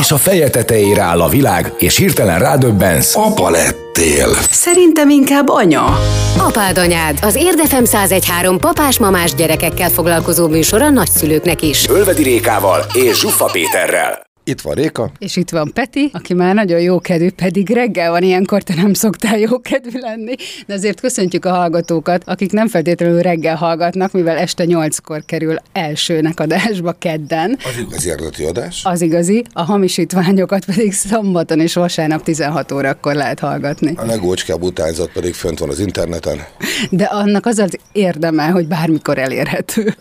És a feje tetejére áll a világ, és hirtelen rádöbbensz. Apa lettél. Szerintem inkább anya. Apád anyád, az Érdefem 1013 papás-mamás gyerekekkel foglalkozó műsor a nagyszülőknek is. Ölvedi Rékával és Zsuffa Péterrel. Itt van Réka. És itt van Peti, aki már nagyon jókedvű, pedig reggel van ilyenkor, te nem szoktál jókedvű lenni. De azért köszöntjük a hallgatókat, akik nem feltétlenül reggel hallgatnak, mivel este nyolckor kerül elsőnek adásba kedden. Az igazi eredeti adás. Az igazi, a hamisítványokat pedig szombaton és vasárnap 16 órakor lehet hallgatni. A legócskább utányzat pedig fönt van az interneten. De annak az az érdeme, hogy bármikor elérhető.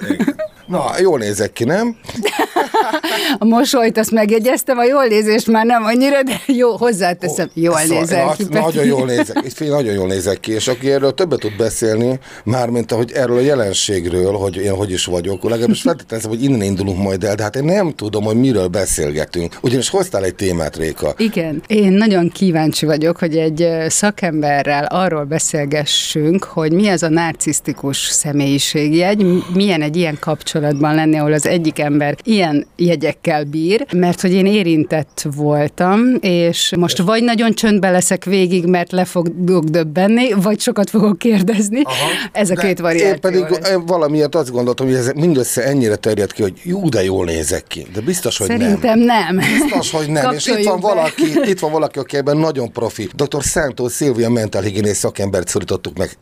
Na, jól nézek ki, nem? A mosolyt azt megjegyeztem, a jól nézést már nem annyira, de jó, hozzáteszem, jól Szóval, nézel azt ki. Nagyon jól nézek, figyelj, nagyon jól nézek ki, és aki erről többet tud beszélni, mármint ahogy erről a jelenségről, hogy én hogy is vagyok, legalábbis feltételezem, hogy innen indulunk majd el, de hát én nem tudom, hogy miről beszélgetünk. Ugyanis hoztál egy témát, Réka. Igen, én nagyon kíváncsi vagyok, hogy egy szakemberrel arról beszélgessünk, hogy mi az a narcisztikus személyiségjegy, milyen egy ilyen kapcsolatban lenni, ahol az egyik ember ilyen jegyekkel bír, mert hogy én érintett voltam, és most vagy nagyon csöndbe leszek végig, mert le fogok döbbenni, vagy sokat fogok kérdezni. Aha. Ez a De két variáció. Én pedig lesz. valamiért azt gondoltam, hogy ez mindössze ennyire terjed ki, hogy jó, de jól nézek ki. De biztos, hogy nem. Szerintem nem. Biztos, hogy nem. És itt van, be. valaki, itt van valaki, aki ebben nagyon profi. Dr. Szántó Szilvia mentálhigiénész szakembert szorítottuk meg.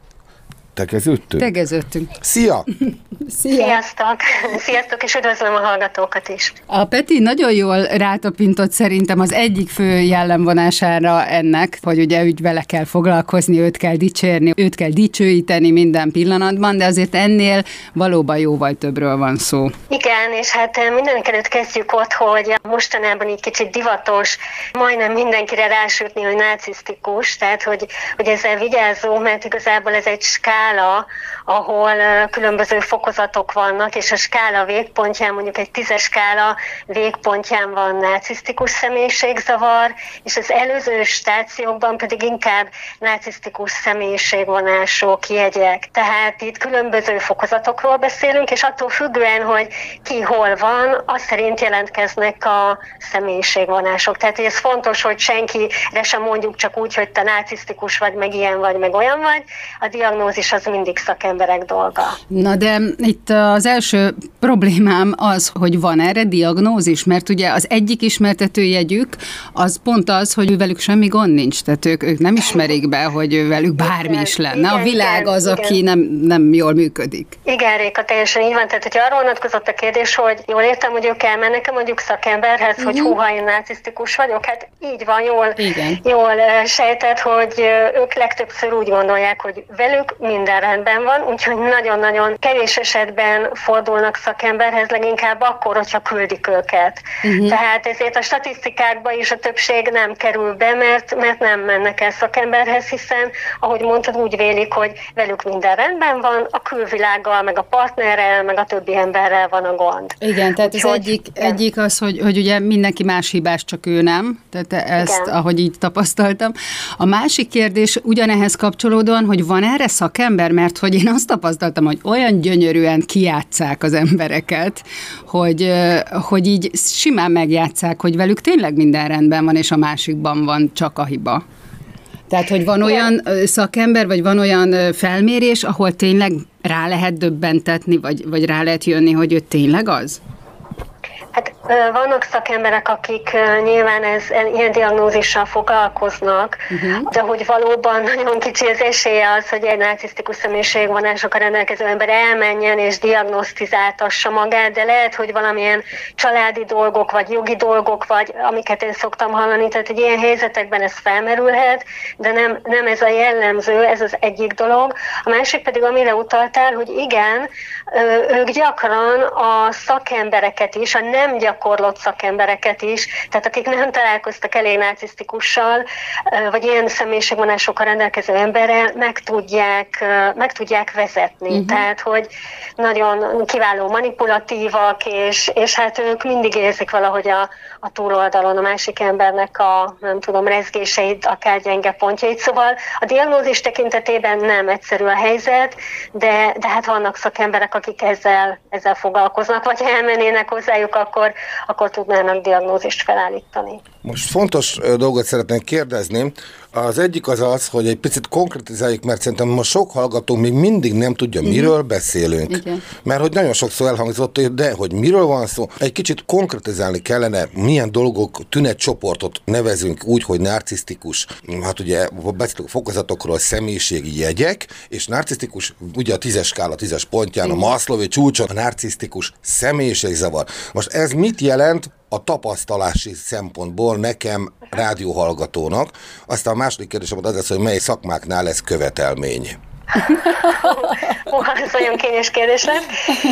Tegeződtünk? Tegeződtünk. Szia! Szia! Sziasztok! Sziasztok, és üdvözlöm a hallgatókat is. A Peti nagyon jól rátapintott szerintem az egyik fő jellemvonására ennek, hogy ugye úgy vele kell foglalkozni, őt kell dicsérni, őt kell dicsőíteni minden pillanatban, de azért ennél valóban jóval többről van szó. Igen, és hát eh, mindenek előtt kezdjük ott, hogy mostanában így kicsit divatos, majdnem mindenkire rásütni, hogy narcisztikus, tehát hogy, hogy ezzel vigyázzó, mert igazából ez egy skála, ahol különböző fokozatok vannak, és a skála végpontján, mondjuk egy tízes skála végpontján van narcisztikus személyiségzavar, és az előző stációkban pedig inkább narcisztikus személyiségvonások, jegyek. Tehát itt különböző fokozatokról beszélünk, és attól függően, hogy ki hol van, az szerint jelentkeznek a személyiségvonások. Tehát ez fontos, hogy senkire sem mondjuk csak úgy, hogy te narcisztikus vagy, meg ilyen vagy, meg olyan vagy. A diagnózis az mindig szakemberek dolga. Na de itt az első problémám az, hogy van erre diagnózis, mert ugye az egyik ismertető jegyük az pont az, hogy velük semmi gond nincs, tehát ők, ők nem ismerik be, hogy velük bármi is lenne. A Igen, világ igen, az, igen. aki nem, nem jól működik. Igen, Réka, teljesen így van. Tehát, hogyha arról vonatkozott a kérdés, hogy jól értem, hogy ők elmennek mondjuk szakemberhez, uh-huh. hogy húha, én narcisztikus vagyok, hát így van, jól, Igen. jól eh, sejtett, hogy eh, ők legtöbbször úgy gondolják, hogy velük minden rendben van, úgyhogy nagyon-nagyon kevés esetben fordulnak szakemberhez, leginkább akkor, hogyha küldik őket. Uh-huh. Tehát ezért a statisztikákba is a többség nem kerül be, mert, mert nem mennek el szakemberhez, hiszen, ahogy mondtad, úgy vélik, hogy velük minden rendben van, a külvilággal, meg a partnerrel, meg a többi emberrel van a gond. Igen, tehát az Úgyhogy, egyik, igen. egyik az, hogy, hogy ugye mindenki más hibás, csak ő nem, tehát ezt, Igen. ahogy így tapasztaltam. A másik kérdés ugyanehhez kapcsolódóan, hogy van erre szakember, mert hogy én azt tapasztaltam, hogy olyan gyönyörűen kiátszák az embereket, hogy, hogy így simán megjátszák, hogy velük tényleg minden rendben van, és a másikban van csak a hiba. Tehát, hogy van olyan szakember, vagy van olyan felmérés, ahol tényleg rá lehet döbbentetni, vagy, vagy rá lehet jönni, hogy ő tényleg az? Vannak szakemberek, akik nyilván ez, ilyen diagnózissal foglalkoznak, uh-huh. de hogy valóban nagyon kicsi az esélye az, hogy egy narcisztikus személyiségvonásokkal rendelkező ember elmenjen és diagnosztizáltassa magát, de lehet, hogy valamilyen családi dolgok, vagy jogi dolgok, vagy amiket én szoktam hallani, tehát hogy ilyen helyzetekben ez felmerülhet, de nem, nem ez a jellemző, ez az egyik dolog. A másik pedig, amire utaltál, hogy igen, ők gyakran a szakembereket is, a nem gyakorlott szakembereket is, tehát akik nem találkoztak elég narcisztikussal, vagy ilyen személyiségvonásokkal rendelkező emberrel, meg tudják, meg tudják vezetni. Uh-huh. Tehát, hogy nagyon kiváló manipulatívak, és, és hát ők mindig érzik valahogy a, a túloldalon a másik embernek a, nem tudom, rezgéseit, akár gyenge pontjait. Szóval a diagnózis tekintetében nem egyszerű a helyzet, de, de hát vannak szakemberek, akik ezzel, ezzel foglalkoznak, vagy ha elmennének hozzájuk, akkor, akkor tudnának diagnózist felállítani. Most fontos dolgot szeretnék kérdezni. Az egyik az az, hogy egy picit konkretizáljuk, mert szerintem ma sok hallgató még mindig nem tudja, mhm. miről beszélünk. Igen. Mert hogy nagyon sokszor elhangzott, de hogy miről van szó, egy kicsit konkretizálni kellene, milyen dolgok, tünetcsoportot nevezünk úgy, hogy narcisztikus. Hát ugye beszélünk fokozatokról, személyiségi jegyek, és narcisztikus, ugye a tízes skála tízes pontján, Igen. a Maslowi csúcson, a narcisztikus személyiségzavar. Most ez mit jelent a tapasztalási szempontból nekem rádióhallgatónak. Aztán a második kérdésem az az, hogy mely szakmáknál ez követelmény. Ez nagyon kényes kérdés lesz.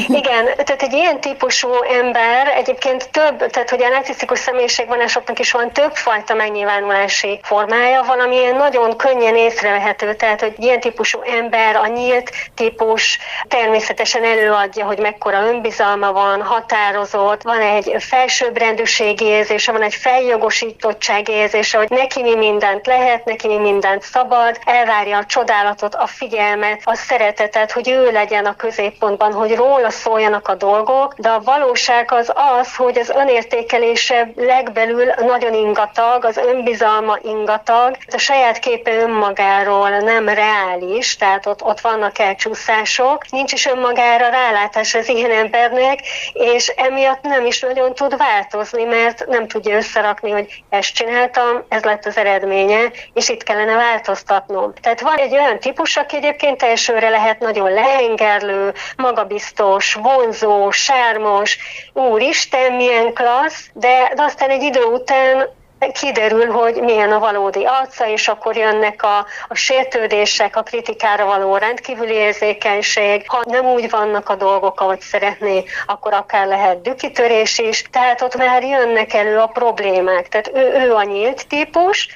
Igen, tehát egy ilyen típusú ember egyébként több, tehát hogy a narcisztikus személyiségvonásoknak is van többfajta megnyilvánulási formája, valami nagyon könnyen észrevehető, tehát hogy ilyen típusú ember, a nyílt típus természetesen előadja, hogy mekkora önbizalma van, határozott, van egy felsőbbrendűségi érzése, van egy feljogosítottság érzése, hogy neki mi mindent lehet, neki mi mindent szabad, elvárja a csodálatot, a figyelmet, figyelmet, a szeretetet, hogy ő legyen a középpontban, hogy róla szóljanak a dolgok, de a valóság az az, hogy az önértékelése legbelül nagyon ingatag, az önbizalma ingatag, a saját képe önmagáról nem reális, tehát ott, ott vannak elcsúszások, nincs is önmagára rálátás az ilyen embernek, és emiatt nem is nagyon tud változni, mert nem tudja összerakni, hogy ezt csináltam, ez lett az eredménye, és itt kellene változtatnom. Tehát van egy olyan típus, aki egyébként egyébként elsőre lehet nagyon lehengerlő, magabiztos, vonzó, sármos, úristen, milyen klassz, de, de aztán egy idő után kiderül, hogy milyen a valódi arca, és akkor jönnek a, a sértődések, a kritikára való rendkívüli érzékenység. Ha nem úgy vannak a dolgok, ahogy szeretné, akkor akár lehet dükitörés is. Tehát ott már jönnek elő a problémák. Tehát ő, ő a nyílt típus,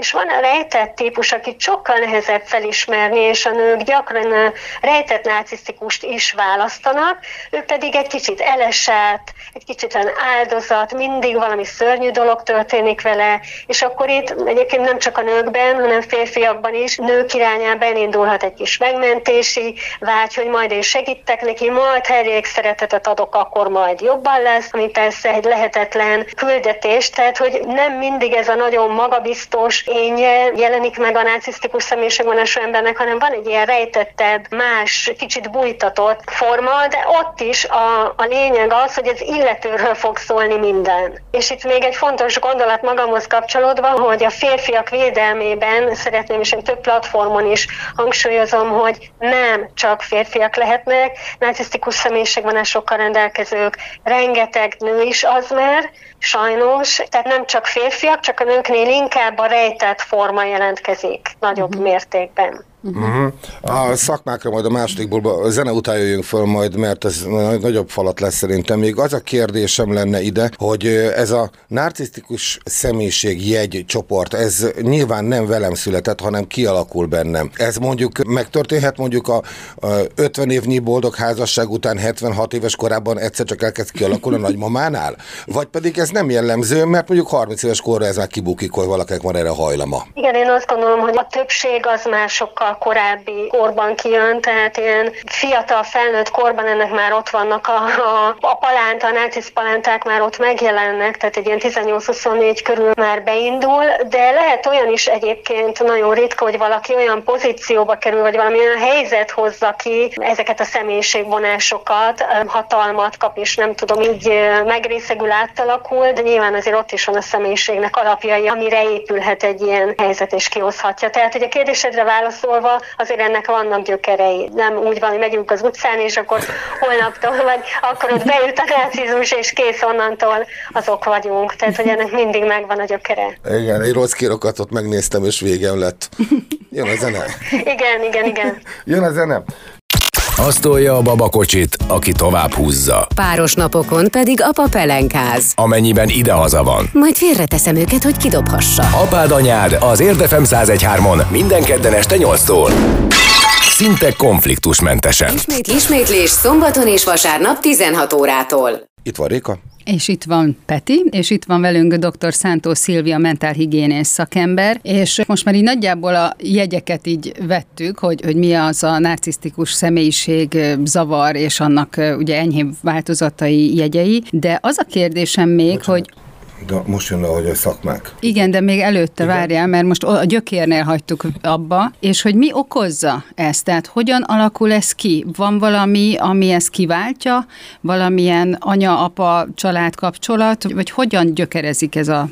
és van a rejtett típus, akit sokkal nehezebb felismerni, és a nők gyakran rejtett narcisztikust is választanak, ő pedig egy kicsit elesett, egy kicsit áldozat, mindig valami szörnyű dolog történik vele, és akkor itt egyébként nem csak a nőkben, hanem férfiakban is nők irányába elindulhat egy kis megmentési vágy, hogy majd én segítek neki, majd ha szeretetet adok, akkor majd jobban lesz, ami persze egy lehetetlen küldetés, tehát hogy nem mindig ez a nagyon magabiztos, élménye jelenik meg a narcisztikus személyiségvonású embernek, hanem van egy ilyen rejtettebb, más, kicsit bújtatott forma, de ott is a, a lényeg az, hogy az illetőről fog szólni minden. És itt még egy fontos gondolat magamhoz kapcsolódva, hogy a férfiak védelmében szeretném, és én több platformon is hangsúlyozom, hogy nem csak férfiak lehetnek, narcisztikus személyiségvonásokkal rendelkezők, rengeteg nő is az már, sajnos, tehát nem csak férfiak, csak a nőknél inkább a rejtett forma jelentkezik nagyobb uh-huh. mértékben. Uh-huh. A szakmákra majd a másodikból a zene után jöjjünk föl majd, mert ez nagyobb falat lesz szerintem. Még az a kérdésem lenne ide, hogy ez a narcisztikus személyiség jegy csoport, ez nyilván nem velem született, hanem kialakul bennem. Ez mondjuk megtörténhet mondjuk a, a 50 évnyi boldog házasság után 76 éves korában egyszer csak elkezd kialakulni a nagymamánál? Vagy pedig ez nem jellemző, mert mondjuk 30 éves korra ez már kibukik, hogy valakinek van erre hajlama. Igen, én azt gondolom, hogy a többség az másokkal a korábbi korban kijön, tehát ilyen fiatal felnőtt korban ennek már ott vannak a, a, a palánta, a palánták már ott megjelennek, tehát egy ilyen 18-24 körül már beindul, de lehet olyan is egyébként nagyon ritka, hogy valaki olyan pozícióba kerül, vagy valamilyen helyzet hozza ki ezeket a személyiségvonásokat, hatalmat kap, és nem tudom, így megrészegül átalakul, de nyilván azért ott is van a személyiségnek alapjai, amire épülhet egy ilyen helyzet, és kihozhatja. Tehát, hogy a kérdésedre válaszol, múlva azért ennek vannak gyökerei. Nem úgy van, hogy megyünk az utcán, és akkor holnaptól, vagy akkor ott bejut a nácizmus, és kész onnantól azok vagyunk. Tehát, hogy ennek mindig megvan a gyökere. Igen, egy rossz kirokatot megnéztem, és végem lett. Jön a zene. igen, igen, igen. Jön a zene. Azt tolja a babakocsit, aki tovább húzza. Páros napokon pedig apa pelenkáz. Amennyiben idehaza van. Majd félreteszem őket, hogy kidobhassa. Apád anyád az Érdefem 1013-on minden kedden este 8-tól. Szinte konfliktusmentesen. Ismét, ismétlés szombaton és vasárnap 16 órától. Itt van Réka. És itt van Peti, és itt van velünk dr. Szántó Szilvia, mentálhigiénész szakember, és most már így nagyjából a jegyeket így vettük, hogy, hogy mi az a narcisztikus személyiség zavar, és annak ugye enyhébb változatai jegyei, de az a kérdésem még, Bocsánat. hogy De most jön hogy a szakmák. igen, de még előtte Igen. várjál, mert most a gyökérnél hagytuk abba, és hogy mi okozza ezt, tehát hogyan alakul ez ki? Van valami, ami ezt kiváltja, valamilyen anya-apa család kapcsolat, vagy hogyan gyökerezik ez a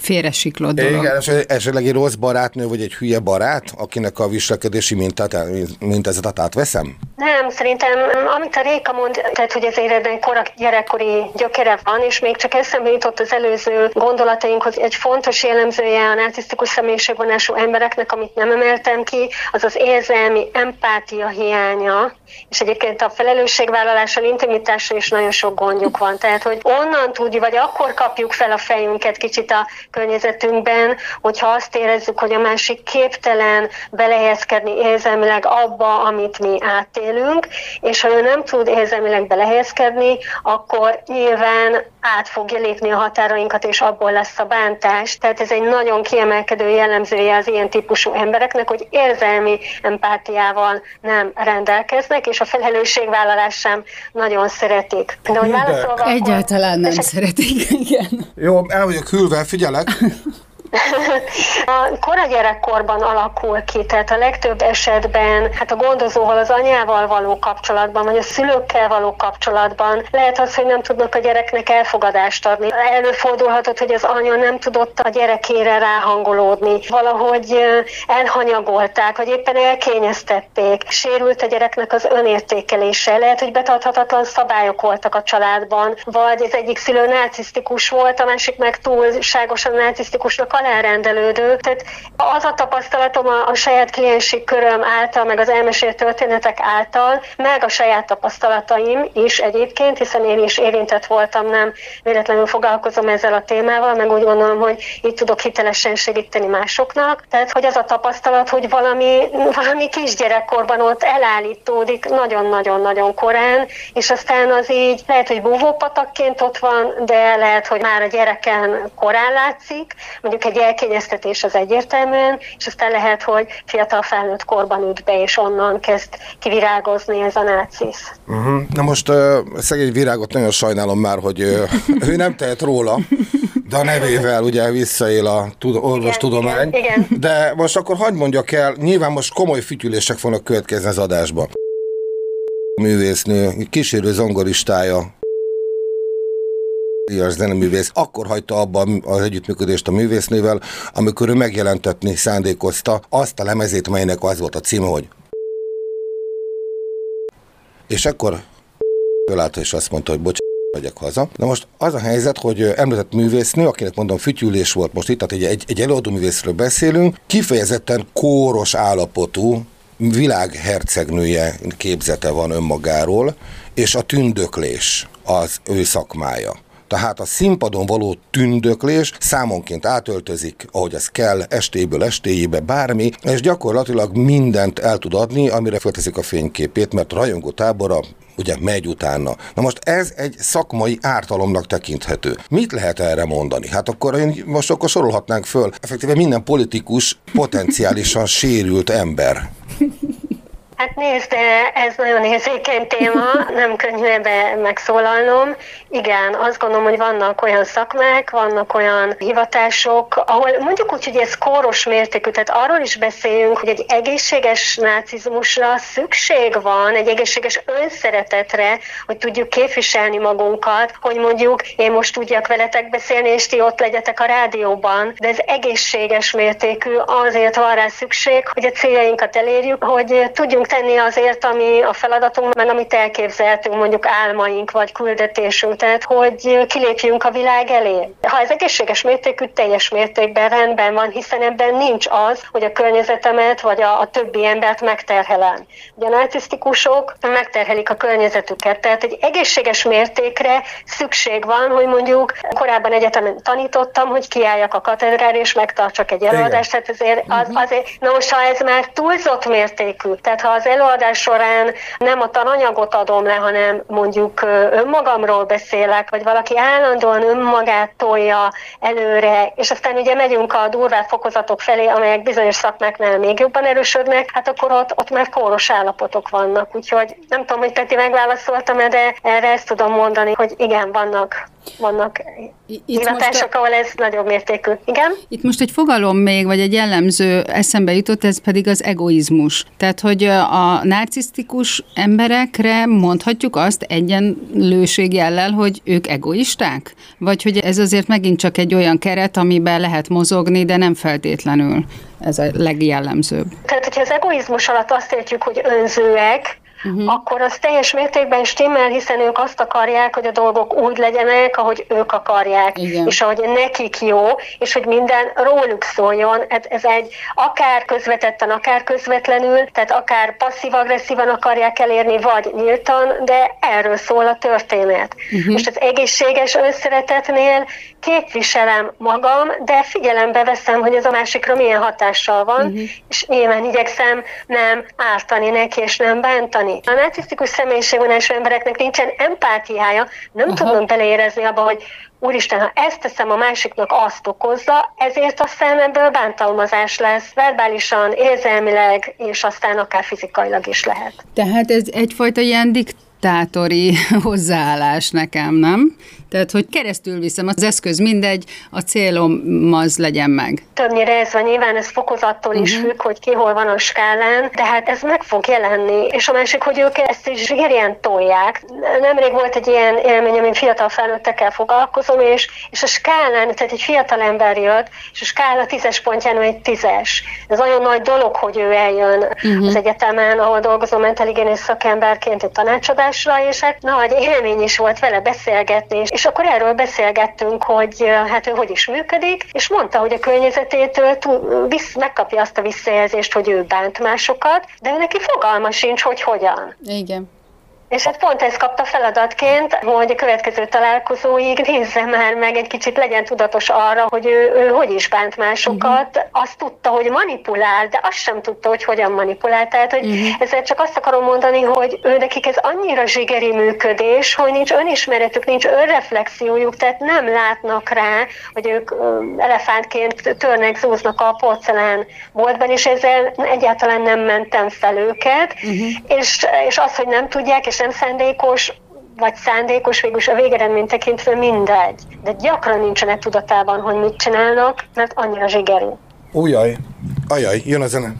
félresiklott dolog? Igen, esetleg egy rossz barátnő, vagy egy hülye barát, akinek a viselkedési mintát, mintázatot átveszem? Nem, szerintem amit a Réka mond, tehát hogy ezért ebben korak, gyerekkori gyökere van, és még csak eszembe jutott az előző gondolatainkhoz egy fontos jellemzője a narcisztikus személyiségvonású embereknek, amit nem emeltem ki, az az érzelmi empátia hiánya, és egyébként a felelősségvállalással, intimitással is nagyon sok gondjuk van. Tehát, hogy onnan tudjuk, vagy akkor kapjuk fel a fejünket kicsit a környezetünkben, hogyha azt érezzük, hogy a másik képtelen belehelyezkedni érzelmileg abba, amit mi átélünk, és ha ő nem tud érzelmileg belehelyezkedni, akkor nyilván át fogja lépni a határainkat, és abból lesz a bántás. Tehát ez egy nagyon kiemelkedő jellemzője az ilyen típusú embereknek, hogy érzelmi empátiával nem rendelkeznek, és a felelősségvállalás sem nagyon szeretik. De hogy válaszolva, Egyáltalán nem szeretik, igen. Jó, el vagyok hűlve, figyelek. A kora gyerekkorban alakul ki, tehát a legtöbb esetben hát a gondozóval, az anyával való kapcsolatban, vagy a szülőkkel való kapcsolatban lehet az, hogy nem tudnak a gyereknek elfogadást adni. Előfordulhatott, hogy az anya nem tudott a gyerekére ráhangolódni, valahogy elhanyagolták, vagy éppen elkényeztették. Sérült a gyereknek az önértékelése. Lehet, hogy betarthatatlan szabályok voltak a családban, vagy az egyik szülő narcisztikus volt, a másik meg túlságosan narcisztikusnak alárendelődő. Tehát az a tapasztalatom a, a saját kliensi köröm által, meg az elmesélt történetek által, meg a saját tapasztalataim is egyébként, hiszen én is érintett voltam, nem véletlenül foglalkozom ezzel a témával, meg úgy gondolom, hogy így tudok hitelesen segíteni másoknak. Tehát, hogy az a tapasztalat, hogy valami, valami kisgyerekkorban ott elállítódik nagyon-nagyon-nagyon korán, és aztán az így lehet, hogy búvópatakként ott van, de lehet, hogy már a gyereken korán látszik, mondjuk egy elkényeztetés az egyértelműen, és aztán lehet, hogy fiatal felnőtt korban üt be, és onnan kezd kivirágozni ez a nácisz. Uh-huh. Na most uh, szegény virágot nagyon sajnálom már, hogy uh, ő nem tehet róla, de a nevével ugye visszaél a tud- orvostudomány. igen, igen. De most akkor hagyd mondjak el, nyilván most komoly fütyülések fognak következni az adásba. Művésznő, kísérő zongoristája, díjas zeneművész, akkor hagyta abba az együttműködést a művésznővel, amikor ő megjelentetni szándékozta azt a lemezét, melynek az volt a címe, hogy és akkor fölállta és azt mondta, hogy bocs, megyek haza. Na most az a helyzet, hogy említett művésznő, akinek mondom fütyülés volt most itt, tehát egy, egy, előadó művészről beszélünk, kifejezetten kóros állapotú, világhercegnője képzete van önmagáról, és a tündöklés az ő szakmája. Tehát a színpadon való tündöklés számonként átöltözik, ahogy az kell, estéből estéjébe, bármi, és gyakorlatilag mindent el tud adni, amire felteszik a fényképét, mert rajongó tábora ugye megy utána. Na most ez egy szakmai ártalomnak tekinthető. Mit lehet erre mondani? Hát akkor én most akkor sorolhatnánk föl. Effektíve minden politikus potenciálisan sérült ember. Hát nézd, ez nagyon érzékeny téma, nem könnyű ebbe megszólalnom. Igen, azt gondolom, hogy vannak olyan szakmák, vannak olyan hivatások, ahol mondjuk úgy, hogy ez kóros mértékű, tehát arról is beszéljünk, hogy egy egészséges nácizmusra szükség van, egy egészséges önszeretetre, hogy tudjuk képviselni magunkat, hogy mondjuk én most tudjak veletek beszélni, és ti ott legyetek a rádióban, de ez egészséges mértékű, azért van rá szükség, hogy a céljainkat elérjük, hogy tudjunk tenni azért, ami a feladatunk, amit elképzeltünk, mondjuk álmaink vagy küldetésünk, tehát hogy kilépjünk a világ elé. Ha ez egészséges mértékű, teljes mértékben rendben van, hiszen ebben nincs az, hogy a környezetemet vagy a, a többi embert megterhelem. Ugye a narcisztikusok megterhelik a környezetüket, tehát egy egészséges mértékre szükség van, hogy mondjuk korábban egyetemen tanítottam, hogy kiálljak a katedrára és megtartsak egy előadást, tehát azért, az, mhm. azért, na most ha ez már túlzott mértékű, tehát ha az előadás során nem a tananyagot adom le, hanem mondjuk önmagamról beszélek, vagy valaki állandóan önmagát tolja előre, és aztán ugye megyünk a durvább fokozatok felé, amelyek bizonyos szakmáknál még jobban erősödnek, hát akkor ott, ott már kóros állapotok vannak. Úgyhogy nem tudom, hogy Peti megválaszoltam de erre ezt tudom mondani, hogy igen, vannak vannak Itt hivatások, a... ahol ez nagyobb mértékű. Igen? Itt most egy fogalom még, vagy egy jellemző eszembe jutott, ez pedig az egoizmus. Tehát, hogy a narcisztikus emberekre mondhatjuk azt egyenlőség jellel, hogy ők egoisták? Vagy hogy ez azért megint csak egy olyan keret, amiben lehet mozogni, de nem feltétlenül ez a legjellemzőbb. Tehát, hogyha az egoizmus alatt azt értjük, hogy önzőek, uh-huh. akkor az teljes mértékben stimmel, hiszen ők azt akarják, hogy a dolgok úgy legyenek, ahogy ők akarják, Igen. és ahogy nekik jó, és hogy minden róluk szóljon. Ez, ez egy akár közvetetten, akár közvetlenül, tehát akár passzív-agresszívan akarják elérni, vagy nyíltan, de erről szól a történet. Uh-huh. Most az egészséges önszeretetnél képviselem magam, de figyelembe veszem, hogy ez a másikra milyen hatással van, uh-huh. és nyilván igyekszem nem ártani neki, és nem bántani. A narcisztikus személyiségvonású embereknek nincsen empátiája, nem uh-huh. tudom beleérezni abba, hogy úristen, ha ezt teszem, a másiknak azt okozza, ezért aztán ebből bántalmazás lesz, verbálisan, érzelmileg, és aztán akár fizikailag is lehet. Tehát ez egyfajta ilyen diktátori hozzáállás nekem, nem? Tehát, hogy keresztül viszem az eszköz, mindegy, a célom az legyen meg. Többnyire ez van, nyilván ez fokozattól uh-huh. is mhm. függ, hogy ki hol van a skálán, de hát ez meg fog jelenni. És a másik, hogy ők ezt is ilyen tolják. Nemrég volt egy ilyen élmény, amin fiatal felnőttekkel foglalkozom, és, és a skálán, tehát egy fiatal ember jött, és a skála tízes pontján egy tízes. Ez nagyon nagy dolog, hogy ő eljön uh-huh. az egyetemen, ahol dolgozom mentaligenész szakemberként egy tanácsadásra, és hát nagy élmény is volt vele beszélgetni, és akkor erről beszélgettünk, hogy hát ő hogy is működik, és mondta, hogy a környezetétől visz, megkapja azt a visszajelzést, hogy ő bánt másokat, de neki fogalma sincs, hogy hogyan. Igen. És hát pont ezt kapta feladatként, hogy a következő találkozóig nézze már meg, egy kicsit legyen tudatos arra, hogy ő, ő hogy is bánt másokat. Uh-huh. Azt tudta, hogy manipulál, de azt sem tudta, hogy hogyan manipulál. Tehát, hogy uh-huh. ezzel csak azt akarom mondani, hogy ő nekik ez annyira zsigeri működés, hogy nincs önismeretük, nincs önreflexiójuk, tehát nem látnak rá, hogy ők elefántként törnek, zúznak a porcelán boltban, és ezzel egyáltalán nem mentem fel őket. Uh-huh. És, és az, hogy nem tudják, és nem szándékos, vagy szándékos, végülis a végeredmény tekintve mindegy. De gyakran nincsenek tudatában, hogy mit csinálnak, mert annyira zsigeri. Újjaj, ajaj, jön a zene.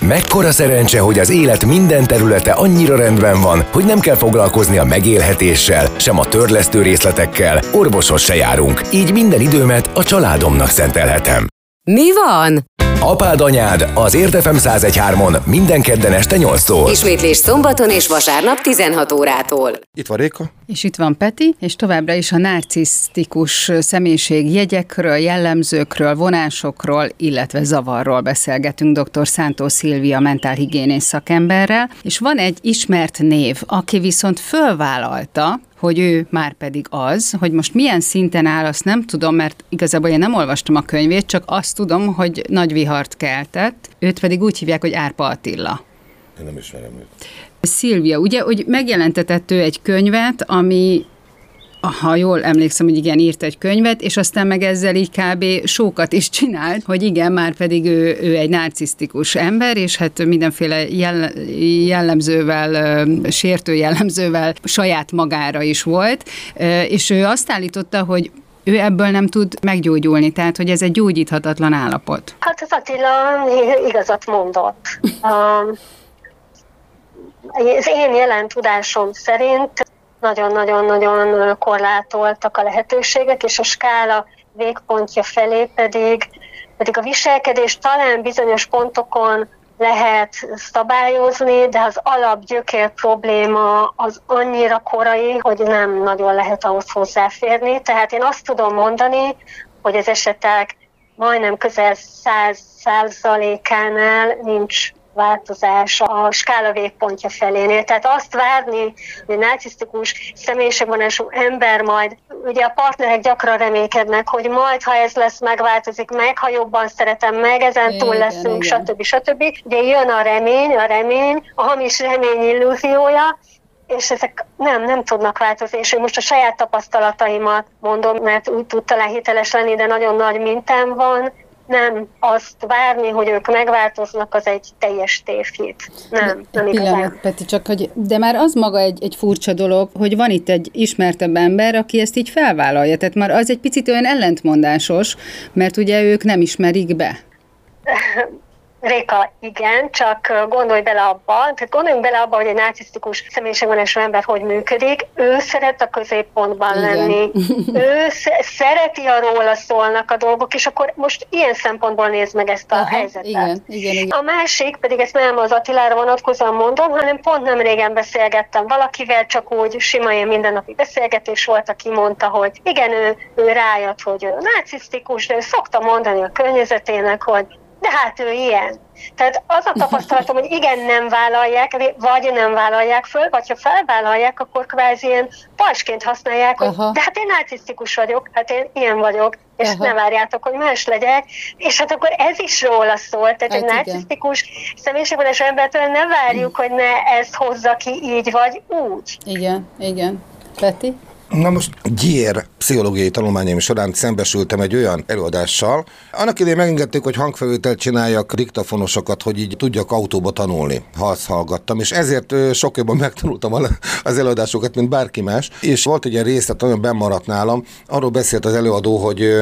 Mekkora szerencse, hogy az élet minden területe annyira rendben van, hogy nem kell foglalkozni a megélhetéssel, sem a törlesztő részletekkel, orvoshoz se járunk, így minden időmet a családomnak szentelhetem. Mi van? Apád anyád az Értefem 1013-on minden kedden este 8-tól. Ismétlés szombaton és vasárnap 16 órától. Itt van Réka. És itt van Peti, és továbbra is a narcisztikus személyiség jegyekről, jellemzőkről, vonásokról, illetve zavarról beszélgetünk dr. Szántó Szilvia mentálhigiénész szakemberrel, és van egy ismert név, aki viszont fölvállalta, hogy ő már pedig az, hogy most milyen szinten áll, azt nem tudom, mert igazából én nem olvastam a könyvét, csak azt tudom, hogy nagy vihart keltett, őt pedig úgy hívják, hogy Árpa Attila. Én nem ismerem őt. Szilvia, ugye, hogy megjelentetett ő egy könyvet, ami ha jól emlékszem, hogy igen, írt egy könyvet, és aztán meg ezzel így kb. sókat is csinált, hogy igen, már pedig ő, ő egy narcisztikus ember, és hát mindenféle jellemzővel, sértő jellemzővel saját magára is volt, és ő azt állította, hogy ő ebből nem tud meggyógyulni, tehát hogy ez egy gyógyíthatatlan állapot. Hát az Attila igazat mondott. az én jelen tudásom szerint nagyon-nagyon-nagyon korlátoltak a lehetőségek, és a skála végpontja felé pedig, pedig a viselkedés talán bizonyos pontokon lehet szabályozni, de az alapgyökér probléma az annyira korai, hogy nem nagyon lehet ahhoz hozzáférni. Tehát én azt tudom mondani, hogy az esetek majdnem közel száz százalékánál nincs változás a skála végpontja felénél. Tehát azt várni, hogy egy narcisztikus személyiségvonású ember majd, ugye a partnerek gyakran reménykednek, hogy majd, ha ez lesz, megváltozik meg, ha jobban szeretem meg, ezen túl leszünk, igen. stb. stb. Ugye jön a remény, a remény, a hamis remény illúziója, és ezek nem, nem tudnak változni, és én most a saját tapasztalataimat mondom, mert úgy tud talán hiteles lenni, de nagyon nagy mintám van, nem azt várni, hogy ők megváltoznak, az egy teljes tévhit. Nem, nem igazán. Peti, csak hogy, de már az maga egy, egy furcsa dolog, hogy van itt egy ismertebb ember, aki ezt így felvállalja. Tehát már az egy picit olyan ellentmondásos, mert ugye ők nem ismerik be. Réka, igen, csak gondolj bele abba, tehát gondoljunk bele abba, hogy egy narcisztikus személyiségvonású ember hogy működik. Ő szeret a középpontban igen. lenni. ő szereti, a róla szólnak a dolgok, és akkor most ilyen szempontból néz meg ezt a Aha, helyzetet. Igen, igen, igen. A másik, pedig ezt nem az Attilára vonatkozóan mondom, hanem pont nem régen beszélgettem valakivel, csak úgy sima ilyen mindennapi beszélgetés volt, aki mondta, hogy igen, ő, ő rájött, hogy ő narcisztikus, de ő szokta mondani a környezetének, hogy de hát ő ilyen. Tehát az a tapasztalatom, hogy igen, nem vállalják, vagy nem vállalják föl, vagy ha felvállalják, akkor kvázi ilyen pajsként használják, hogy Aha. de hát én narcisztikus vagyok, hát én ilyen vagyok, és Aha. ne várjátok, hogy más legyek. És hát akkor ez is róla szól, tehát hát egy narcisztikus személyiségvonás embertől ne várjuk, hogy ne ezt hozza ki így vagy úgy. Igen, igen. Peti? Na most gyér pszichológiai tanulmányaim során szembesültem egy olyan előadással. Annak idején megengedték, hogy hangfelvételt csináljak, diktafonosokat, hogy így tudjak autóba tanulni, ha azt hallgattam. És ezért sok jobban megtanultam az előadásokat, mint bárki más. És volt egy ilyen részlet, olyan bemaradt nálam, arról beszélt az előadó, hogy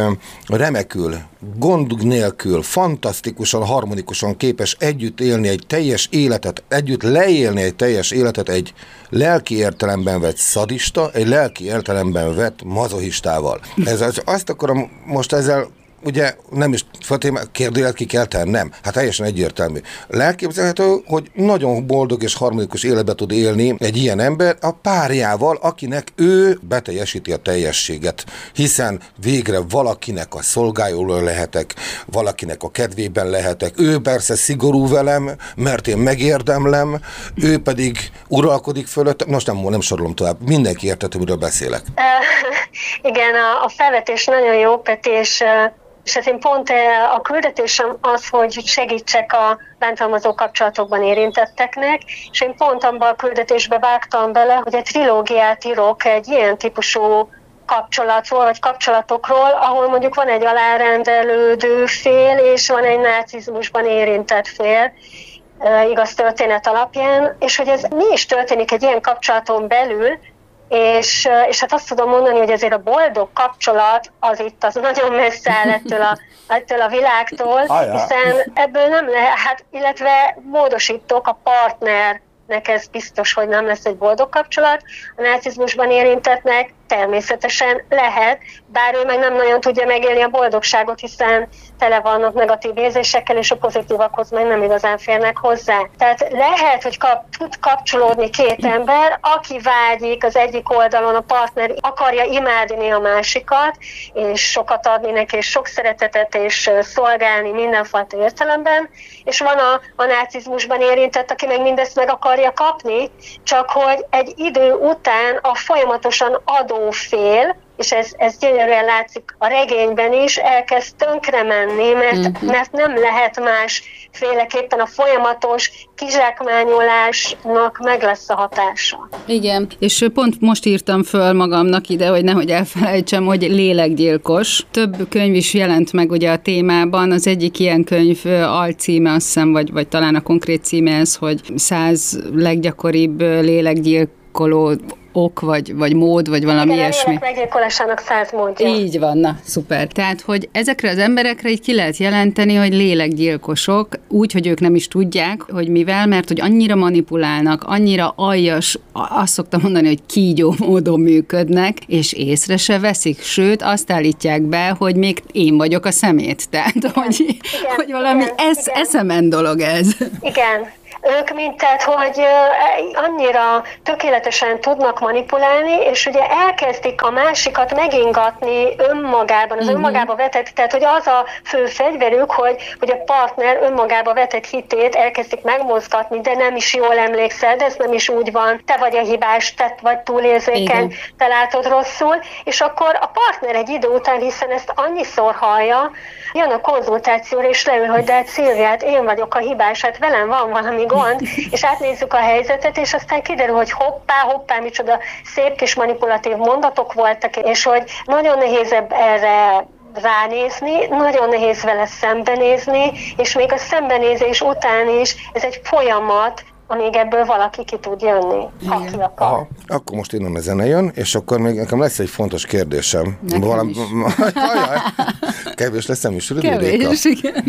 remekül, gond nélkül, fantasztikusan, harmonikusan képes együtt élni egy teljes életet, együtt leélni egy teljes életet egy lelki értelemben vett szadista, egy lelki értelemben vett mazohistával. Ez az, azt akarom most ezzel ugye nem is kérdőjelet ki kell tennem. Hát teljesen egyértelmű. Lelképzelhető, hogy nagyon boldog és harmonikus életbe tud élni egy ilyen ember a párjával, akinek ő beteljesíti a teljességet. Hiszen végre valakinek a szolgájóról lehetek, valakinek a kedvében lehetek. Ő persze szigorú velem, mert én megérdemlem, ő pedig uralkodik fölött. Most nem, nem sorolom tovább. Mindenki értető, miről beszélek. Igen, a, a felvetés nagyon jó, Peti, és és hát én pont eh, a küldetésem az, hogy segítsek a bántalmazó kapcsolatokban érintetteknek, és én pont abban a küldetésbe vágtam bele, hogy egy trilógiát írok egy ilyen típusú kapcsolatról, vagy kapcsolatokról, ahol mondjuk van egy alárendelődő fél, és van egy nácizmusban érintett fél, eh, igaz történet alapján, és hogy ez mi is történik egy ilyen kapcsolaton belül, és, és hát azt tudom mondani, hogy azért a boldog kapcsolat az itt az nagyon messze áll ettől a, ettől a világtól, hiszen ebből nem lehet, illetve módosítok a partner ez biztos, hogy nem lesz egy boldog kapcsolat. A nácizmusban érintetnek természetesen lehet, bár ő meg nem nagyon tudja megélni a boldogságot, hiszen tele vannak negatív érzésekkel, és a pozitívakhoz meg nem igazán férnek hozzá. Tehát lehet, hogy kap, tud kapcsolódni két ember, aki vágyik az egyik oldalon, a partner akarja imádni a másikat, és sokat adni neki, és sok szeretetet, és szolgálni mindenfajta értelemben, és van a, a nácizmusban érintett, aki meg mindezt meg akarja kapni, csak hogy egy idő után a folyamatosan adó fél, és ez, ez gyönyörűen látszik a regényben is, elkezd tönkre menni, mert, uh-huh. mert nem lehet más féleképpen a folyamatos kizsákmányolásnak meg lesz a hatása. Igen, és pont most írtam föl magamnak ide, hogy nehogy elfelejtsem, hogy lélekgyilkos. Több könyv is jelent meg ugye a témában, az egyik ilyen könyv alcíme, azt hiszem, vagy, vagy talán a konkrét címe ez, hogy száz leggyakoribb lélekgyilkos ok, vagy, vagy mód, vagy valami Igen, ilyesmi. meggyilkolásának száz módja. Így van, na, szuper. Tehát, hogy ezekre az emberekre így ki lehet jelenteni, hogy lélekgyilkosok, úgy, hogy ők nem is tudják, hogy mivel, mert hogy annyira manipulálnak, annyira aljas, azt szoktam mondani, hogy kígyó módon működnek, és észre se veszik, sőt, azt állítják be, hogy még én vagyok a szemét. Tehát, hogy, igen, hogy valami igen, esz, igen. eszemen dolog ez. Igen, ők mint tehát, hogy ö, annyira tökéletesen tudnak manipulálni, és ugye elkezdik a másikat megingatni önmagában, az önmagába vetett, tehát hogy az a fő fegyverük, hogy, hogy a partner önmagába vetett hitét elkezdik megmozgatni, de nem is jól emlékszel, de ez nem is úgy van, te vagy a hibás, te vagy túlérzékeny, te látod rosszul, és akkor a partner egy idő után, hiszen ezt annyiszor hallja, jön a konzultációra, és leül, hogy de hát Szilviát, én vagyok a hibás, hát velem van valami gond, és átnézzük a helyzetet, és aztán kiderül, hogy hoppá, hoppá, micsoda szép kis manipulatív mondatok voltak, és hogy nagyon nehéz erre ránézni, nagyon nehéz vele szembenézni, és még a szembenézés után is ez egy folyamat, amíg ebből valaki ki tud jönni, ha ki akar. Aha, akkor most innen a zene jön, és akkor még nekem lesz egy fontos kérdésem. Nekem is. Ajaj, kevés lesz a műsoridő? Kevés, igen.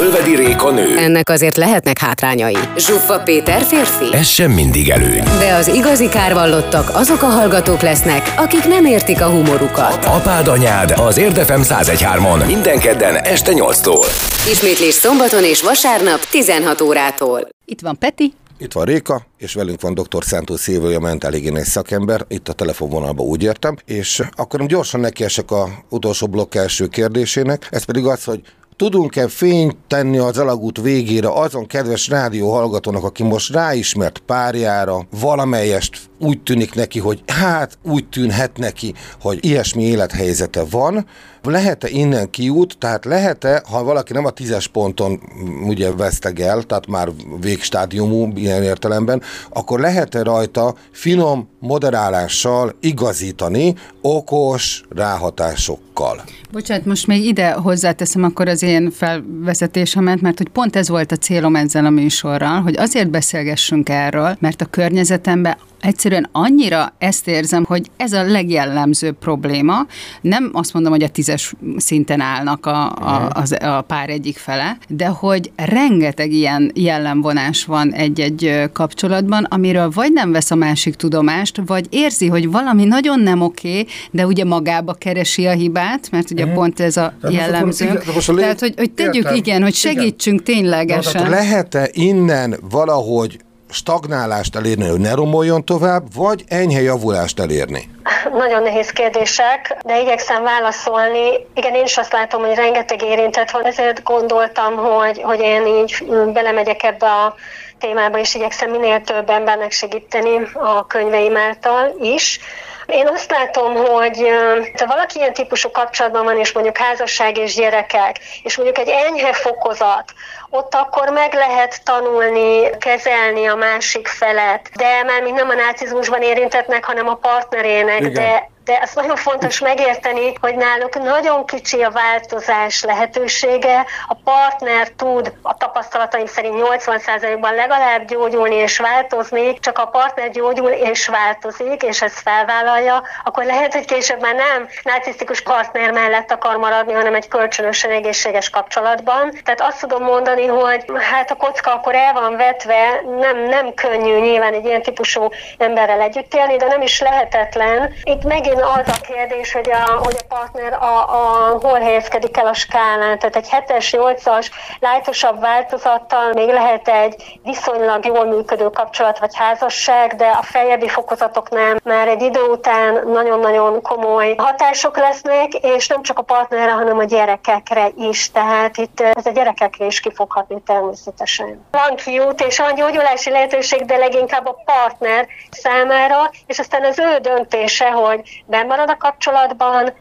Ölvedi Réka nő. Ennek azért lehetnek hátrányai. Zsuffa Péter férfi. Ez sem mindig előny. De az igazi kárvallottak azok a hallgatók lesznek, akik nem értik a humorukat. Apád anyád az Érdefem 1013-on minden kedden este 8-tól. Ismétlés szombaton és vasárnap 16 órától. Itt van Peti, Itt van Réka, és velünk van dr. Szántó Szilvője, mentálhigiénész szakember, itt a telefonvonalban úgy értem, és akkor gyorsan nekiesek a utolsó blokk első kérdésének, ez pedig az, hogy Tudunk-e fényt tenni az alagút végére azon kedves rádió hallgatónak, aki most ráismert párjára, valamelyest úgy tűnik neki, hogy hát úgy tűnhet neki, hogy ilyesmi élethelyzete van, lehet-e innen kiút, tehát lehet-e, ha valaki nem a tízes ponton mm, ugye veszteg el, tehát már végstádiumú ilyen értelemben, akkor lehet-e rajta finom moderálással igazítani, okos ráhatásokkal? Bocsánat, most még ide hozzáteszem akkor az én felvezetésemet, mert hogy pont ez volt a célom ezzel a műsorral, hogy azért beszélgessünk erről, mert a környezetemben egyszerűen annyira ezt érzem, hogy ez a legjellemzőbb probléma. Nem azt mondom, hogy a tízes szinten állnak a, a, az, a pár egyik fele, de hogy rengeteg ilyen jellemvonás van egy-egy kapcsolatban, amiről vagy nem vesz a másik tudomást, vagy érzi, hogy valami nagyon nem oké, de ugye magába keresi a hibát, mert ugye pont ez a most jellemző. igen, most a lé- Tehát, hogy, hogy tegyük Értem. igen, hogy Igen. segítsünk ténylegesen. Tehát lehet-e innen valahogy stagnálást elérni, hogy ne romoljon tovább, vagy enyhe javulást elérni? Nagyon nehéz kérdések, de igyekszem válaszolni. Igen, én is azt látom, hogy rengeteg érintett van, ezért gondoltam, hogy, hogy én így belemegyek ebbe a témába, és igyekszem minél több embernek segíteni a könyveim által is. Én azt látom, hogy ha valaki ilyen típusú kapcsolatban van, és mondjuk házasság és gyerekek, és mondjuk egy enyhe fokozat, ott akkor meg lehet tanulni, kezelni a másik felet, de már még nem a nácizmusban érintetnek, hanem a partnerének, Igen. de de ez nagyon fontos megérteni, hogy náluk nagyon kicsi a változás lehetősége. A partner tud a tapasztalataim szerint 80%-ban legalább gyógyulni és változni, csak a partner gyógyul és változik, és ezt felvállalja, akkor lehet, hogy később már nem narcisztikus partner mellett akar maradni, hanem egy kölcsönösen egészséges kapcsolatban. Tehát azt tudom mondani, hogy hát a kocka akkor el van vetve, nem, nem könnyű nyilván egy ilyen típusú emberrel együtt élni, de nem is lehetetlen. Itt megint az a kérdés, hogy a, hogy a partner a, a, hol helyezkedik el a skálán. Tehát egy 7-es, 8-as, lájtosabb változattal még lehet egy viszonylag jól működő kapcsolat vagy házasság, de a feljebbi fokozatoknál már egy idő után nagyon-nagyon komoly hatások lesznek, és nem csak a partnerre, hanem a gyerekekre is. Tehát itt ez a gyerekekre is ki fog hatni természetesen. Van kiút és van gyógyulási lehetőség, de leginkább a partner számára, és aztán az ő döntése, hogy bemarad a kapcsolatban,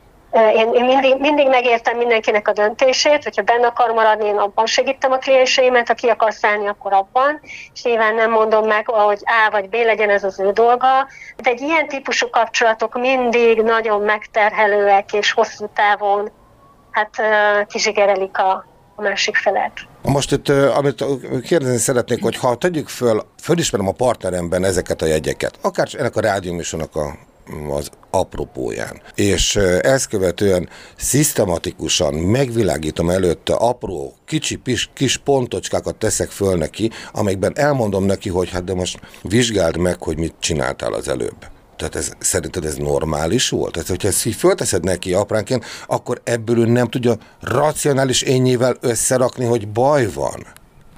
én, én mindig, mindig megértem mindenkinek a döntését, hogyha benne akar maradni, én abban segítem a klienseimet, ha ki akar szállni, akkor abban, és nyilván nem mondom meg, hogy A vagy B legyen ez az ő dolga, de egy ilyen típusú kapcsolatok mindig nagyon megterhelőek és hosszú távon hát kizsigerelik a, a másik felet. Most itt, amit kérdezni szeretnék, hogy ha tegyük föl, fölismerem a partneremben ezeket a jegyeket, akár ennek a rádióműsornak a az apropóján. És ezt követően szisztematikusan megvilágítom előtte apró, kicsi, pis, kis pontocskákat teszek föl neki, amelyekben elmondom neki, hogy hát de most vizsgáld meg, hogy mit csináltál az előbb. Tehát ez, szerinted ez normális volt? Tehát, hogyha ezt így fölteszed neki apránként, akkor ebből ő nem tudja racionális ényével összerakni, hogy baj van.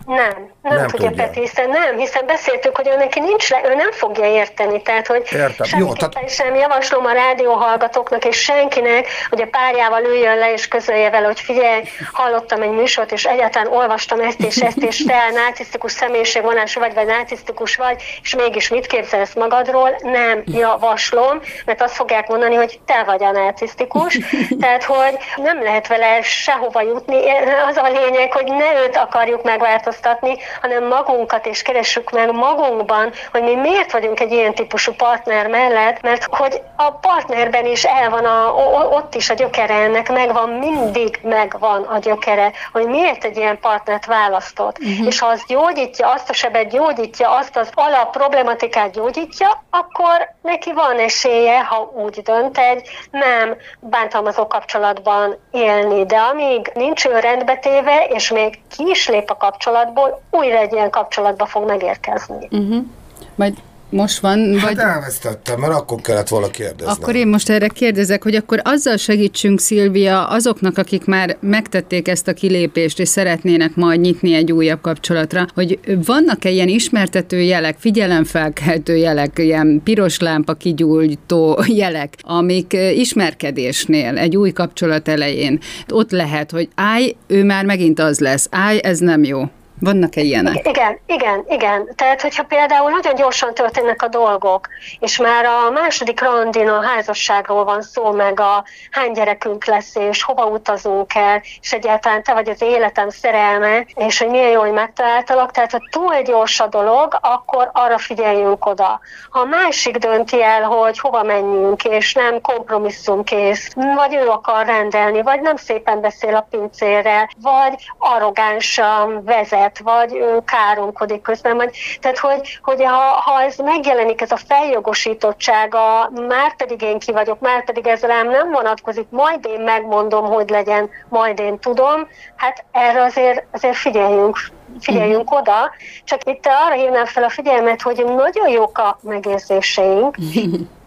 Nem, nem, nem tudja. Peti, hiszen nem, hiszen beszéltük, hogy ő neki nincs le, ő nem fogja érteni, tehát hogy Értem. Jó, tehát... sem javaslom a rádióhallgatóknak és senkinek, hogy a párjával üljön le és közölje vele, hogy figyelj, hallottam egy műsort, és egyáltalán olvastam ezt és ezt, és te narcisztikus személyiségvonás vagy, vagy narcisztikus vagy, és mégis mit képzelsz magadról? Nem javaslom, mert azt fogják mondani, hogy te vagy a narcisztikus, tehát hogy nem lehet vele sehova jutni. Az a lényeg, hogy ne őt akarjuk megváltoztatni, hanem magunkat és keressük meg magunkban, hogy mi miért vagyunk egy ilyen típusú partner mellett, mert hogy a partnerben is el van, a, ott is a gyökere ennek megvan, mindig megvan a gyökere, hogy miért egy ilyen partnert választott. Uh-huh. És ha az gyógyítja, azt a sebet gyógyítja, azt az alap problematikát gyógyítja, akkor neki van esélye, ha úgy dönt egy nem bántalmazó kapcsolatban élni. De amíg nincs ő rendbetéve, és még ki is lép a kapcsolatból, újra egy ilyen kapcsolatba fog megérkezni. Uh-huh. Majd most van, hát vagy... elvesztettem, mert akkor kellett volna kérdezni. Akkor én most erre kérdezek, hogy akkor azzal segítsünk, Szilvia, azoknak, akik már megtették ezt a kilépést, és szeretnének majd nyitni egy újabb kapcsolatra, hogy vannak-e ilyen ismertető jelek, figyelemfelkeltő jelek, ilyen piros lámpa kigyújtó jelek, amik ismerkedésnél, egy új kapcsolat elején, ott lehet, hogy állj, ő már megint az lesz, állj, ez nem jó. Vannak-e ilyenek? Igen, igen, igen. Tehát, hogyha például nagyon gyorsan történnek a dolgok, és már a második randin a házasságról van szó, meg a hány gyerekünk lesz, és hova utazunk el, és egyáltalán te vagy az életem szerelme, és hogy milyen jó, hogy megtaláltalak. Tehát, ha túl gyors a dolog, akkor arra figyeljünk oda. Ha a másik dönti el, hogy hova menjünk, és nem kompromisszumkész, vagy ő akar rendelni, vagy nem szépen beszél a pincérrel, vagy arrogánsan vezet, nevet, vagy káromkodik közben. Vagy, tehát, hogy, hogy ha, ha ez megjelenik, ez a feljogosítottsága, már pedig én ki vagyok, már pedig ez rám nem vonatkozik, majd én megmondom, hogy legyen, majd én tudom, hát erre azért, azért figyeljünk, figyeljünk mm. oda. Csak itt arra hívnám fel a figyelmet, hogy nagyon jók a megérzéseink,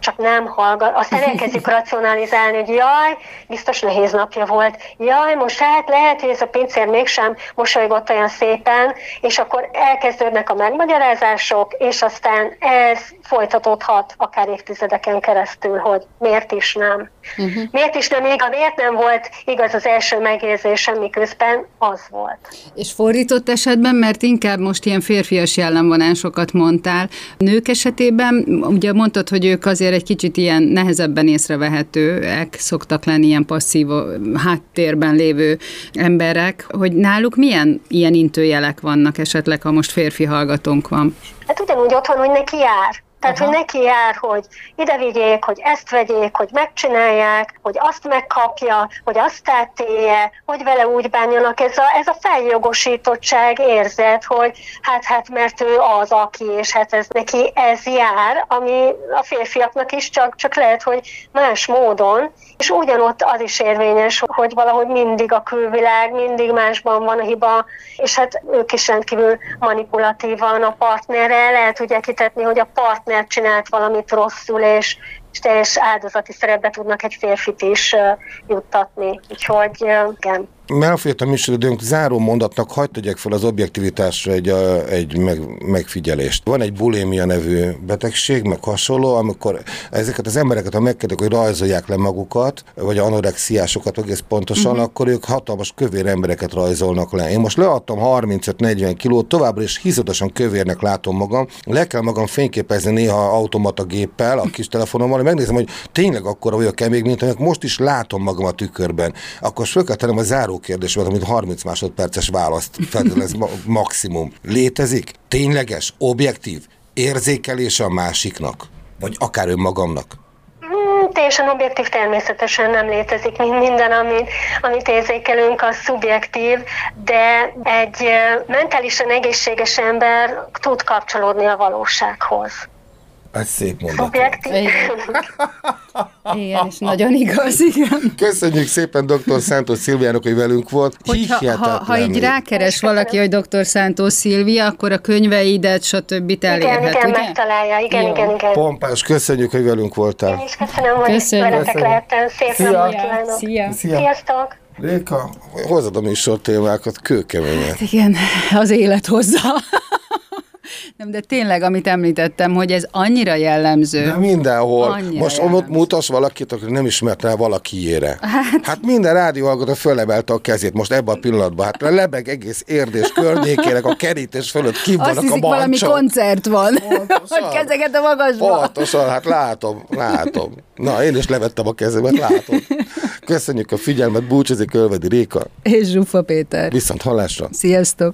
csak nem hallgat. Azt elkezdjük racionalizálni, hogy jaj, biztos nehéz napja volt, jaj, most hát lehet, hogy ez a pincér mégsem mosolygott olyan szépen, és akkor elkezdődnek a megmagyarázások, és aztán ez folytatódhat akár évtizedeken keresztül, hogy miért is nem. Uh-huh. Miért is nem igaz, miért nem volt igaz az első megérzésem, miközben az volt. És fordított esetben, mert inkább most ilyen férfias jellemvonásokat mondtál, nők esetében, ugye mondtad, hogy ők azért egy kicsit ilyen nehezebben észrevehetőek szoktak lenni ilyen passzív háttérben lévő emberek, hogy náluk milyen ilyen intőjelek vannak esetleg, ha most férfi hallgatónk van? Hát ugyanúgy otthon, hogy neki jár. Tehát, Aha. hogy neki jár, hogy ide vigyék, hogy ezt vegyék, hogy megcsinálják, hogy azt megkapja, hogy azt átélje, hogy vele úgy bánjanak. Ez a, ez a feljogosítottság érzet, hogy hát, hát, mert ő az, aki, és hát ez neki ez jár, ami a férfiaknak is csak, csak lehet, hogy más módon, és ugyanott az is érvényes, hogy valahogy mindig a külvilág, mindig másban van a hiba, és hát ők is rendkívül manipulatívan a partnerrel lehet hitetni, hogy a partner csinált valamit rosszul, és, és teljes áldozati szerepbe tudnak egy férfit is juttatni. Úgyhogy igen elfogyott a műsorodőnk, záró mondatnak hagyd tegyek fel az objektivitásra egy, a, egy meg, megfigyelést. Van egy bulémia nevű betegség, meg hasonló, amikor ezeket az embereket, ha megkérdezik, hogy rajzolják le magukat, vagy anorexiásokat egész pontosan, uh-huh. akkor ők hatalmas kövér embereket rajzolnak le. Én most leadtam 35-40 kilót, továbbra is hizatosan kövérnek látom magam, le kell magam fényképezni néha automata géppel, a kis telefonommal, hogy megnézem, hogy tényleg akkor vagyok-e még, mint hogy most is látom magam a tükörben. Akkor föl kell tennem a záró kérdés volt, amit 30 másodperces választ feltételez maximum. Létezik tényleges, objektív érzékelése a másiknak? Vagy akár önmagamnak? teljesen objektív természetesen nem létezik, mint minden, amit, amit érzékelünk, a szubjektív, de egy mentálisan egészséges ember tud kapcsolódni a valósághoz. Ez szép mondat. Objektív. Igen, és nagyon igaz, igen. Köszönjük szépen dr. Szántos Szilviának, hogy velünk volt. Hogyha, ha, ha így rákeres valaki, hogy dr. Szántos Szilvia, akkor a könyveidet, stb. elérhet, igen, igen, ugye? megtalálja, igen, Jó. igen, igen. Pompás, köszönjük, hogy velünk voltál. Én is köszönöm, hogy Köszönjük. veletek lehettem. Szép Szia. napot kívánok. Szia. Szia. Sziasztok! Réka, hozod a műsor témákat kőkeményen. Igen, az élet hozza. Nem, de tényleg, amit említettem, hogy ez annyira jellemző. De mindenhol. Annyira Most jellemző. ott mutas valakit, aki nem ismert rá valakiére. Hát, hát minden rádióhallgató fölemelte a kezét most ebben a pillanatban. Hát lebeg egész érdés környékének a kerítés fölött ki Azt vannak a hiszik, valami koncert van, hogy kezeket a magasba. Pontosan, hát látom, látom. Na, én is levettem a kezemet, látom. Köszönjük a figyelmet, búcsúzik Ölvedi Réka. És Zsufa Péter. Viszont hallásra. Sziasztok!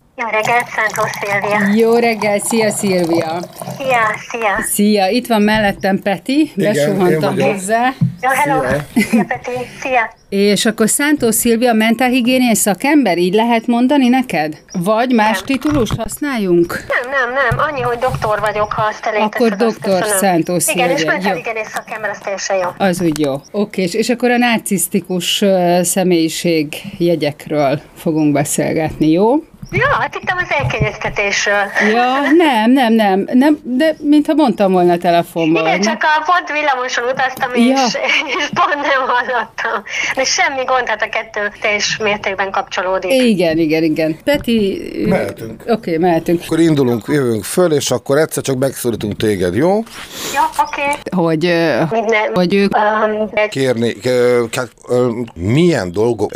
Jó reggelt, Szilvia. Jó reggel, szia Szilvia! Szia, szia. Szia, itt van mellettem Peti, Igen, besuhantam hozzá. Jó, hello. Szia, Peti. Szia. És akkor Szántó Szilvia mentálhigiéniai szakember, így lehet mondani neked? Vagy más Nem. titulust használjunk? Nem, nem, nem. Annyi, hogy doktor vagyok, ha azt elég Akkor doktor. Szántó Igen, és Szilvia, mentálhigiénész szakember, az teljesen jó. Az úgy jó. Oké, és, és akkor a narcisztikus személyiség jegyekről fogunk beszélgetni, jó? Ja, hát hittem az elkényeztetésről. Ja, nem, nem, nem, nem de mintha mondtam volna telefonban. Igen, csak a pont villamoson utaztam, Ja. és, és pont nem hallottam. De semmi gond, hát a kettő teljes mértékben kapcsolódik. Igen, igen, igen. Peti... Mehetünk. Oké, okay, mehetünk. Akkor indulunk, jövünk föl, és akkor egyszer csak megszólítunk téged, jó? Ja, oké. Okay. Hogy, Minden. hogy ők... Um, egy Kérni, hát, milyen dolgok,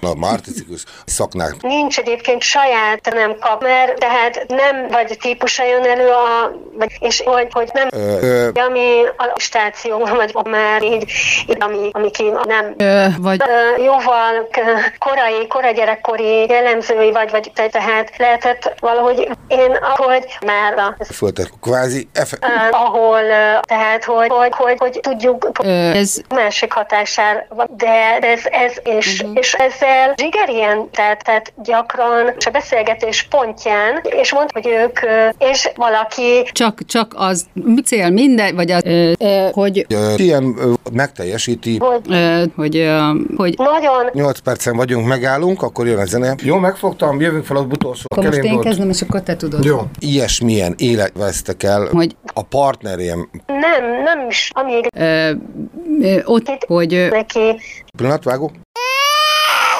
na, marticikus szaknák, Nincs egyébként saját nem kap, mert tehát nem vagy típusa jön elő, a, vagy, és hogy, hogy nem, ö, ö, ami a stációban, vagy már így, így ami, ami ki nem Ö, vagy Ö, jóval k- korai, kora gyerekkori jellemzői vagy, vagy te- tehát lehetett valahogy én, ahogy már a, föltet, kvázi, efe, ö, ahol, ö, tehát hogy, hogy, hogy, hogy tudjuk ö, ez... másik hatására, van. de ez, ez és, uh-huh. és ezzel zsigerien, tehát, tehát gyakran és a beszélgetés pontján, és mond, hogy ők, és valaki Csak, csak az cél minden, vagy az, ö, ö, hogy, ö, ilyen ö, megteljesíti, hogy ö, hogy, ö, hogy 8 percen vagyunk, megállunk, akkor jön a zene. Jó, megfogtam, jövünk fel az utolsó. akkor most én kezdem, és akkor te tudod. Jó. Ilyesmilyen élet vesztek el Hogy- a partnerjem. nem, nem is, amíg Ö, ö, ott, hogy neki Pillanatvágó?